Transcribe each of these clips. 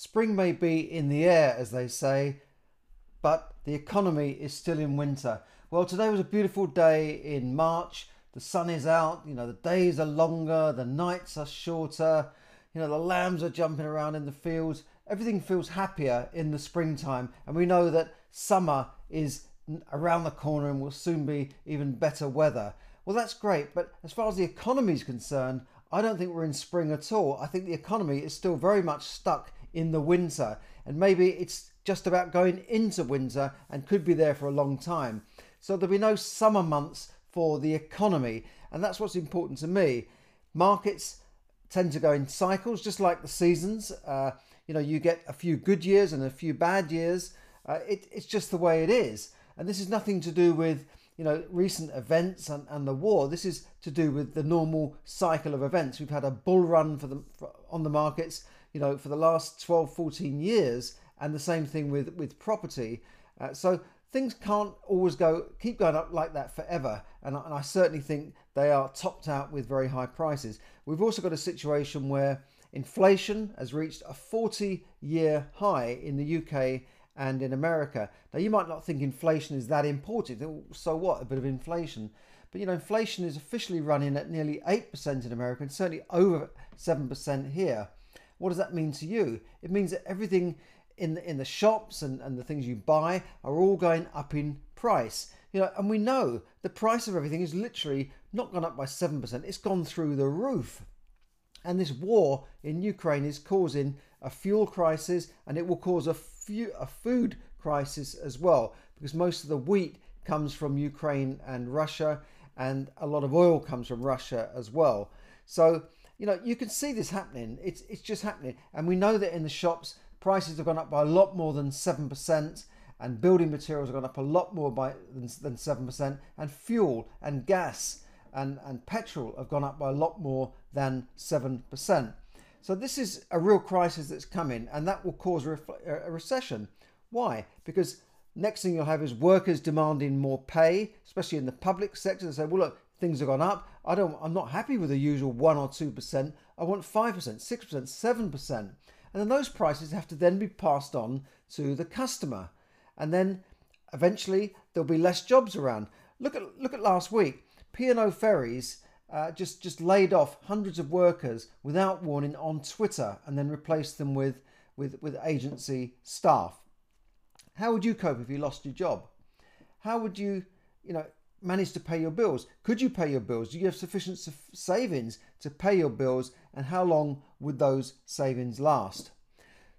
Spring may be in the air, as they say, but the economy is still in winter. Well, today was a beautiful day in March. The sun is out, you know, the days are longer, the nights are shorter, you know, the lambs are jumping around in the fields. Everything feels happier in the springtime, and we know that summer is around the corner and will soon be even better weather. Well, that's great, but as far as the economy is concerned, I don't think we're in spring at all. I think the economy is still very much stuck in the winter, and maybe it's just about going into winter and could be there for a long time. So there'll be no summer months for the economy, and that's what's important to me. Markets tend to go in cycles, just like the seasons. Uh, you know, you get a few good years and a few bad years. Uh, it, it's just the way it is, and this is nothing to do with you know recent events and, and the war. This is to do with the normal cycle of events. We've had a bull run for the for, on the markets, you know, for the last 12, 14 years, and the same thing with with property. Uh, so things can't always go keep going up like that forever, and, and I certainly think they are topped out with very high prices. We've also got a situation where inflation has reached a 40 year high in the UK and in America. Now, you might not think inflation is that important. So what? A bit of inflation. But you know, inflation is officially running at nearly 8% in America and certainly over 7% here. What does that mean to you? It means that everything in the, in the shops and, and the things you buy are all going up in price. You know, and we know the price of everything is literally not gone up by 7%, it's gone through the roof. And this war in Ukraine is causing a fuel crisis and it will cause a, fu- a food crisis as well because most of the wheat comes from Ukraine and Russia and a lot of oil comes from Russia as well. So, you know, you can see this happening. It's it's just happening. And we know that in the shops prices have gone up by a lot more than 7% and building materials have gone up a lot more by than, than 7% and fuel and gas and, and petrol have gone up by a lot more than 7%. So this is a real crisis that's coming, and that will cause a, a recession. Why? Because next thing you'll have is workers demanding more pay, especially in the public sector. They say, "Well, look, things have gone up. I don't. I'm not happy with the usual one or two percent. I want five percent, six percent, seven percent." And then those prices have to then be passed on to the customer, and then eventually there'll be less jobs around. Look at look at last week. P&O Ferries uh, just just laid off hundreds of workers without warning on Twitter and then replaced them with with with agency staff. How would you cope if you lost your job? How would you you know manage to pay your bills? Could you pay your bills? Do you have sufficient savings to pay your bills? And how long would those savings last?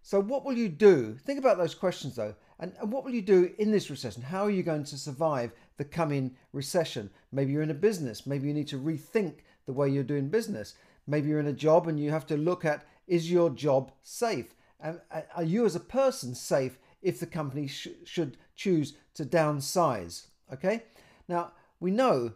So, what will you do? Think about those questions though. And, and what will you do in this recession? How are you going to survive the coming recession? Maybe you're in a business. Maybe you need to rethink the way you're doing business. Maybe you're in a job and you have to look at is your job safe? And are you as a person safe if the company sh- should choose to downsize? Okay. Now, we know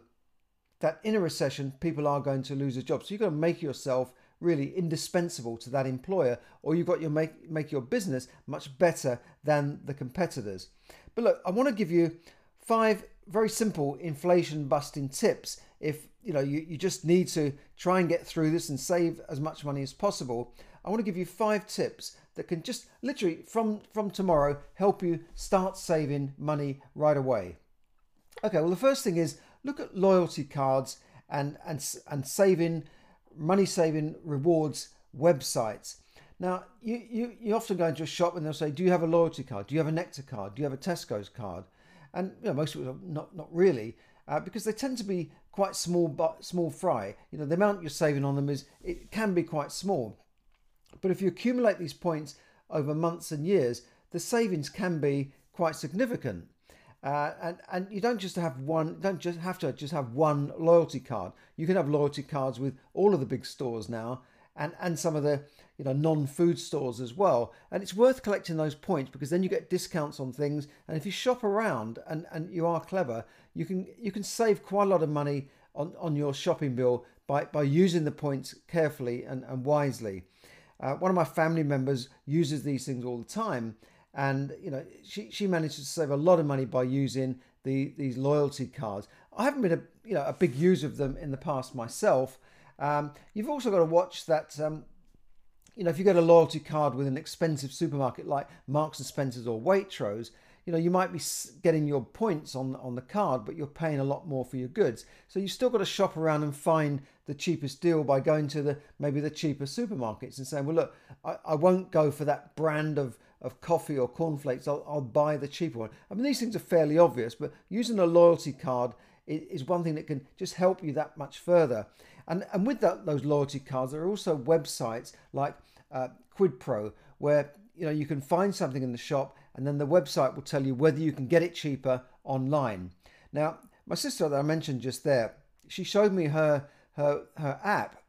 that in a recession, people are going to lose a job. So you've got to make yourself really indispensable to that employer, or you've got to make, make your business much better than the competitors. But look, I want to give you five very simple inflation busting tips if you know you, you just need to try and get through this and save as much money as possible i want to give you five tips that can just literally from from tomorrow help you start saving money right away okay well the first thing is look at loyalty cards and and and saving money saving rewards websites. Now, you, you, you often go into a shop and they'll say, Do you have a loyalty card? Do you have a Nectar card? Do you have a Tesco's card? And you know, most people not, not really, uh, because they tend to be quite small, but small fry. You know, the amount you're saving on them is it can be quite small. But if you accumulate these points over months and years, the savings can be quite significant. Uh, and and you don't just have one don't just have to just have one loyalty card. You can have loyalty cards with all of the big stores now and and some of the you know non-food stores as well. And it's worth collecting those points because then you get discounts on things. And if you shop around and and you are clever you can you can save quite a lot of money on on your shopping bill by by using the points carefully and, and wisely. Uh, one of my family members uses these things all the time and you know she, she managed to save a lot of money by using the these loyalty cards. I haven't been a you know a big user of them in the past myself. Um, you've also got to watch that um, you know, if you get a loyalty card with an expensive supermarket like Marks and Spencers or Waitrose, you know, you might be getting your points on on the card, but you're paying a lot more for your goods. So you've still got to shop around and find the cheapest deal by going to the maybe the cheaper supermarkets and saying, well, look, I, I won't go for that brand of of coffee or cornflakes. I'll, I'll buy the cheaper one. I mean, these things are fairly obvious, but using a loyalty card is one thing that can just help you that much further. And and with that, those loyalty cards, there are also websites like uh, Quidco where you know you can find something in the shop and then the website will tell you whether you can get it cheaper online. Now, my sister that I mentioned just there, she showed me her her her app,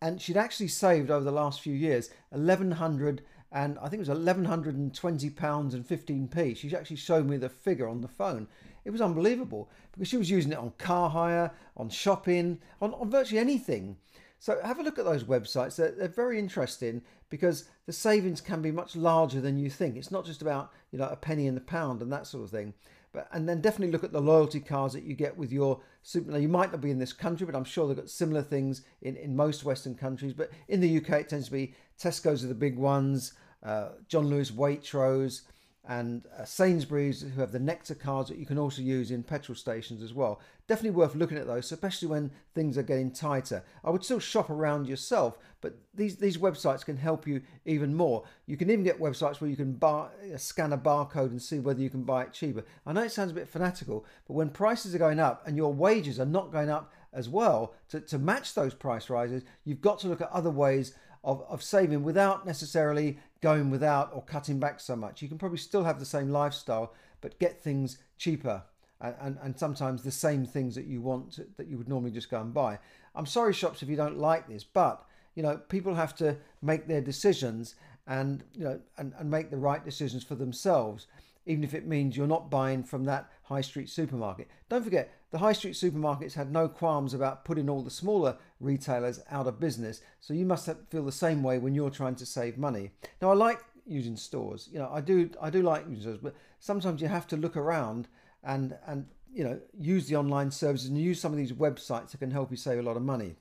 and she'd actually saved over the last few years eleven hundred and I think it was eleven hundred and twenty pounds and fifteen p. She actually showed me the figure on the phone. It was unbelievable because she was using it on car hire, on shopping, on, on virtually anything. So have a look at those websites. They're, they're very interesting because the savings can be much larger than you think. It's not just about you know a penny in the pound and that sort of thing. But and then definitely look at the loyalty cards that you get with your super. Now you might not be in this country, but I'm sure they've got similar things in, in most Western countries. But in the UK, it tends to be Tesco's are the big ones, uh, John Lewis, Waitrose and uh, Sainsbury's who have the Nectar cards that you can also use in petrol stations as well. Definitely worth looking at those, especially when things are getting tighter. I would still shop around yourself, but these these websites can help you even more. You can even get websites where you can buy, uh, scan a barcode and see whether you can buy it cheaper. I know it sounds a bit fanatical, but when prices are going up and your wages are not going up as well to, to match those price rises, you've got to look at other ways of, of saving without necessarily going without or cutting back so much. You can probably still have the same lifestyle, but get things cheaper and, and, and sometimes the same things that you want that you would normally just go and buy. I'm sorry, shops, if you don't like this, but you know people have to make their decisions and you know and, and make the right decisions for themselves even if it means you're not buying from that high street supermarket. Don't forget, the high street supermarkets had no qualms about putting all the smaller retailers out of business, so you must feel the same way when you're trying to save money. Now, I like using stores. You know, I do I do like using stores, but sometimes you have to look around and and you know use the online services and use some of these websites that can help you save a lot of money.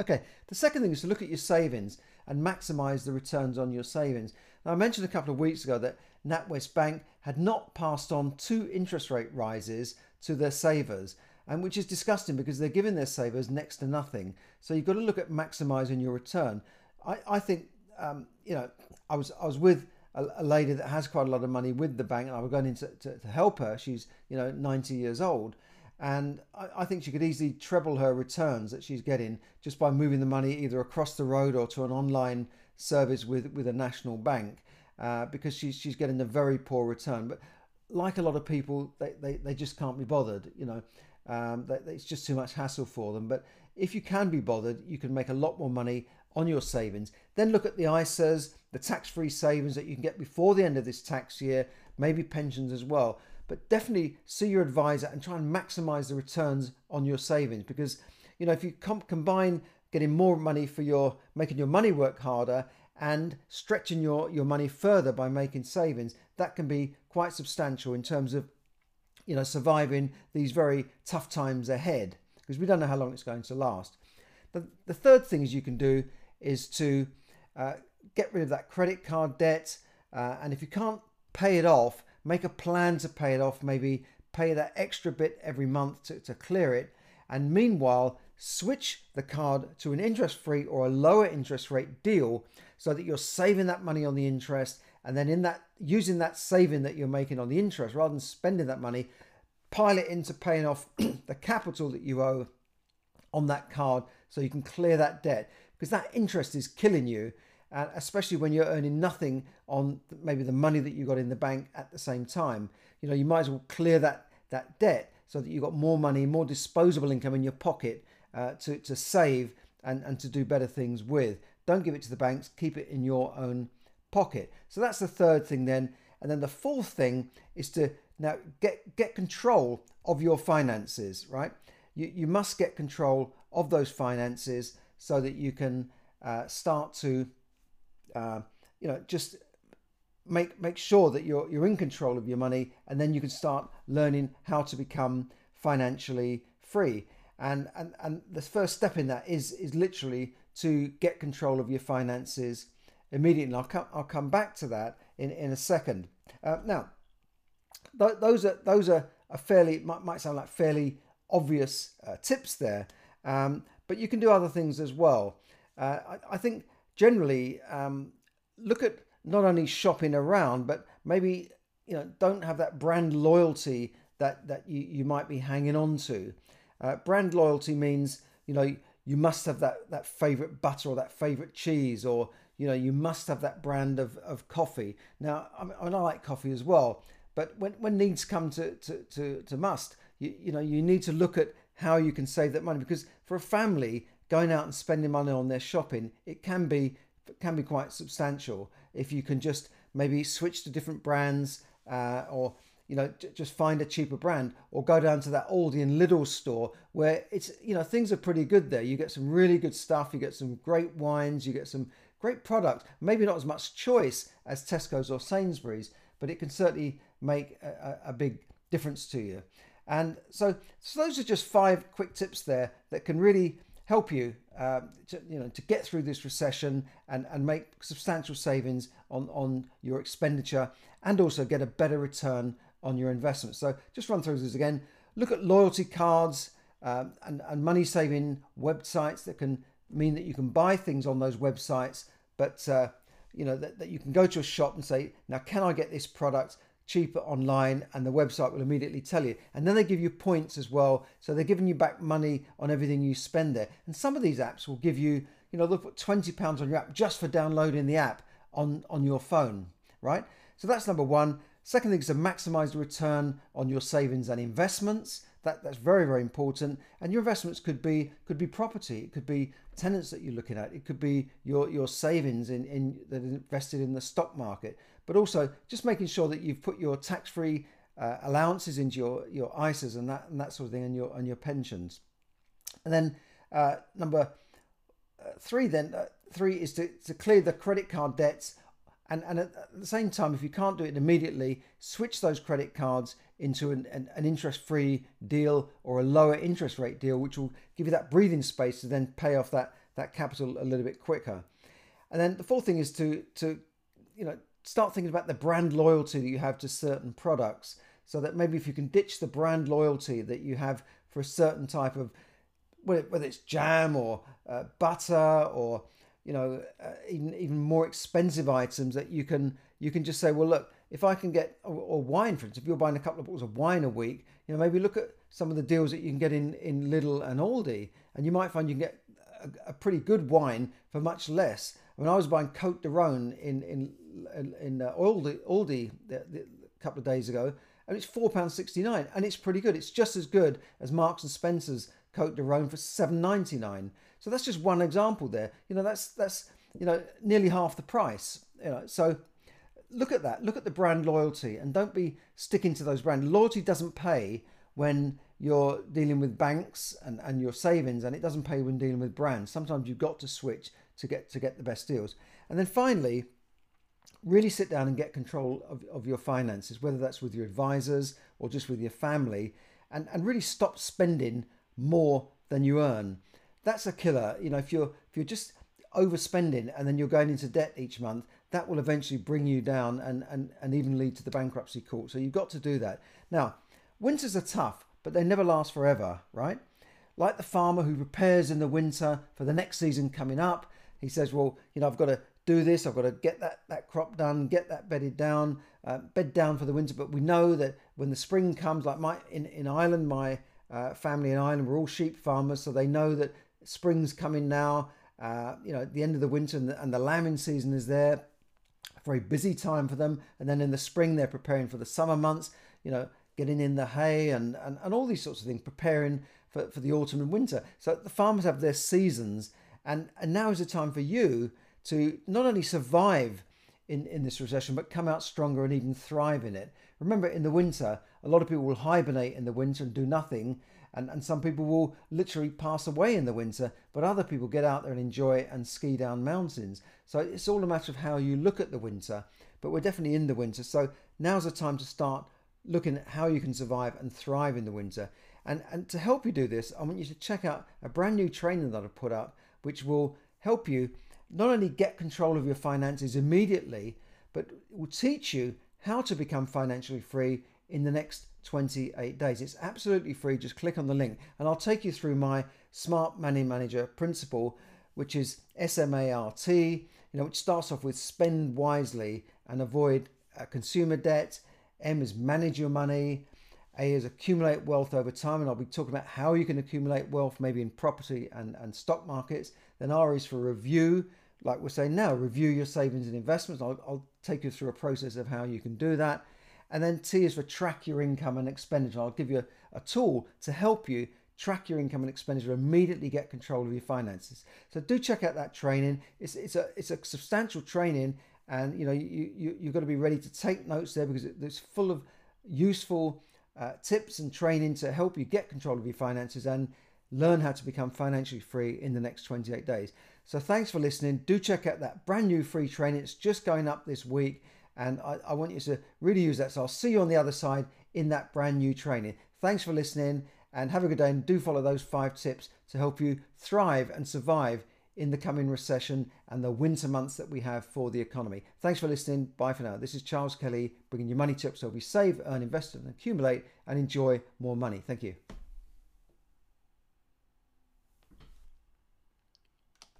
Okay, the second thing is to look at your savings and maximize the returns on your savings. Now, I mentioned a couple of weeks ago that NatWest Bank had not passed on two interest rate rises to their savers, and which is disgusting because they're giving their savers next to nothing. So you've got to look at maximising your return. I, I think um, you know I was I was with a, a, lady that has quite a lot of money with the bank, and I was going in to, to, to help her. She's you know 90 years old, and I, I, think she could easily treble her returns that she's getting just by moving the money either across the road or to an online service with with a national bank uh, because she's she's getting a very poor return. But like a lot of people, they, they, they just can't be bothered. You know, um, they, it's just too much hassle for them. But if you can be bothered, you can make a lot more money on your savings. Then look at the ISAs, the tax-free savings that you can get before the end of this tax year, maybe pensions as well. But definitely see your advisor and try and maximize the returns on your savings because you know if you com- combine getting more money for your making your money work harder and stretching your, your money further by making savings, that can be quite substantial in terms of you know surviving these very tough times ahead because we don't know how long it's going to last. The, the third thing is you can do is to uh, get rid of that credit card debt uh, and if you can't pay it off, make a plan to pay it off, maybe pay that extra bit every month to, to clear it and meanwhile switch the card to an interest free or a lower interest rate deal so that you're saving that money on the interest and then in that using that saving that you're making on the interest rather than spending that money pile it into paying off the capital that you owe on that card so you can clear that debt. Because that interest is killing you and especially when you're earning nothing on maybe the money that you got in the bank at the same time. You know you might as well clear that that debt so that you've got more money more disposable income in your pocket uh, to, to save and, and to do better things with. Don't give it to the banks, keep it in your own pocket. So that's the third thing then. And then the fourth thing is to now get, get control of your finances, right? You, you must get control of those finances so that you can uh, start to, uh, you know, just make make sure that you're you're in control of your money, and then you can start learning how to become financially free and and and the first step in that is is literally to get control of your finances immediately. I'll come, I'll come back to that in, in a second. Uh, now, th- those are those are a fairly might, might sound like fairly obvious uh, tips there, um, but you can do other things as well. Uh, I, I, think generally um, look at not only shopping around, but maybe you know don't have that brand loyalty that that you, you might be hanging on to. Uh, brand loyalty means you know you must have that that favorite butter or that favorite cheese or you know you must have that brand of, of coffee. Now I mean, I like coffee as well but when, when needs come to, to, to, to must you, you know you need to look at how you can save that money because for a family going out and spending money on their shopping it can be can be quite substantial. If you can just maybe switch to different brands uh, or you know, just find a cheaper brand or go down to that Aldi and Lidl store where it's, you know, things are pretty good there. You get some really good stuff, you get some great wines, you get some great products. Maybe not as much choice as Tesco's or Sainsbury's, but it can certainly make a, a big difference to you. And so, so those are just five quick tips there that can really help you, um, to, you know, to get through this recession and, and make substantial savings on, on your expenditure and also get a better return on your investments. So just run through this again. Look at loyalty cards um, and, and money saving websites that can mean that you can buy things on those websites, but uh, you know that, that you can go to a shop and say, now can I get this product cheaper online? And the website will immediately tell you. And then they give you points as well. So they're giving you back money on everything you spend there. And some of these apps will give you, you know, they'll put £20 on your app just for downloading the app on, on your phone, right? So that's number one. Second thing is to maximize the return on your savings and investments. That, that's very very important. And your investments could be could be property. It could be tenants that you're looking at. It could be your your savings in, in that invested in the stock market. But also just making sure that you've put your tax-free uh, allowances into your your ISAs and that and that sort of thing and your and your pensions. And then uh, number uh, three then uh, three is to, to clear the credit card debts and, and at the same time, if you can't do it immediately, switch those credit cards into an, an, an interest free deal or a lower interest rate deal, which will give you that breathing space to then pay off that, that capital a little bit quicker. And then the fourth thing is to, to you know, start thinking about the brand loyalty that you have to certain products. So that maybe if you can ditch the brand loyalty that you have for a certain type of, whether it's jam or uh, butter or you know uh, even even more expensive items that you can you can just say well look if I can get or, or, wine for instance if you're buying a couple of bottles of wine a week you know maybe look at some of the deals that you can get in in Lidl and Aldi and you might find you can get a, a pretty good wine for much less. Mean I was buying Cote de Rhone in in in, in uh, Aldi Aldi the, the, a couple of days ago and it's four pounds sixty nine and it's pretty good. It's just as good as Marks and Spencer's Cote de Rhone for seven ninety nine so that's just one example there. You know, that's that's you know nearly half the price. You know, so look at that. Look at the brand loyalty, and don't be sticking to those brand Loyalty doesn't pay when you're dealing with banks and, and your savings, and it doesn't pay when dealing with brands. Sometimes you've got to switch to get to get the best deals. And then finally, really sit down and get control of, of your finances, whether that's with your advisors or just with your family, and, and really stop spending more than you earn that's a killer. You know, if you're if you're just overspending and then you're going into debt each month, that will eventually bring you down and, and, and even lead to the bankruptcy court. So you've got to do that. Now, winters are tough, but they never last forever, right? Like the farmer who prepares in the winter for the next season coming up, he says, well, you know, I've got to do this, I've got to get that, that crop done, get that bedded down, uh, bed down for the winter. But we know that when the spring comes, like my in, in Ireland, my uh, family in Ireland, we're all sheep farmers, so they know that spring's coming now. Uh, you know, the end of the winter and the, and the lambing season is there. Very busy time for them. And then in the spring, they're preparing for the summer months, you know, getting in the hay and, and, and all these sorts of things, preparing for, for the autumn and winter. So the farmers have their seasons. And, and now is the time for you to not only survive in, in this recession, but come out stronger and even thrive in it. Remember, in the winter, a lot of people will hibernate in the winter and do nothing and, and some people will literally pass away in the winter, but other people get out there and enjoy it and ski down mountains. So it's all a matter of how you look at the winter, but we're definitely in the winter. So now's the time to start looking at how you can survive and thrive in the winter. And, and to help you do this, I want you to check out a brand new training that I've put up, which will help you not only get control of your finances immediately, but will teach you how to become financially free in the next 28 days. It's absolutely free. Just click on the link and I'll take you through my smart money manager principle, which is SMART, you know, which starts off with spend wisely and avoid uh, consumer debt. M is manage your money. A is accumulate wealth over time, and I'll be talking about how you can accumulate wealth, maybe in property and, and stock markets. Then R is for review, like we're saying now, review your savings and investments. I'll, I'll take you through a process of how you can do that. And then T is for track your income and expenditure. I'll give you a, a tool to help you track your income and expenditure, immediately get control of your finances. So do check out that training. It's, it's a it's a substantial training, and you know you, you you've got to be ready to take notes there because it's full of useful uh, tips and training to help you get control of your finances and learn how to become financially free in the next 28 days. So thanks for listening. Do check out that brand new free training. It's just going up this week and I, I want you to really use that. So I'll see you on the other side in that brand new training. Thanks for listening and have a good day and do follow those five tips to help you thrive and survive in the coming recession and the winter months that we have for the economy. Thanks for listening. Bye for now. This is Charles Kelly bringing you money tips so we save, earn, invest, and accumulate and enjoy more money. Thank you.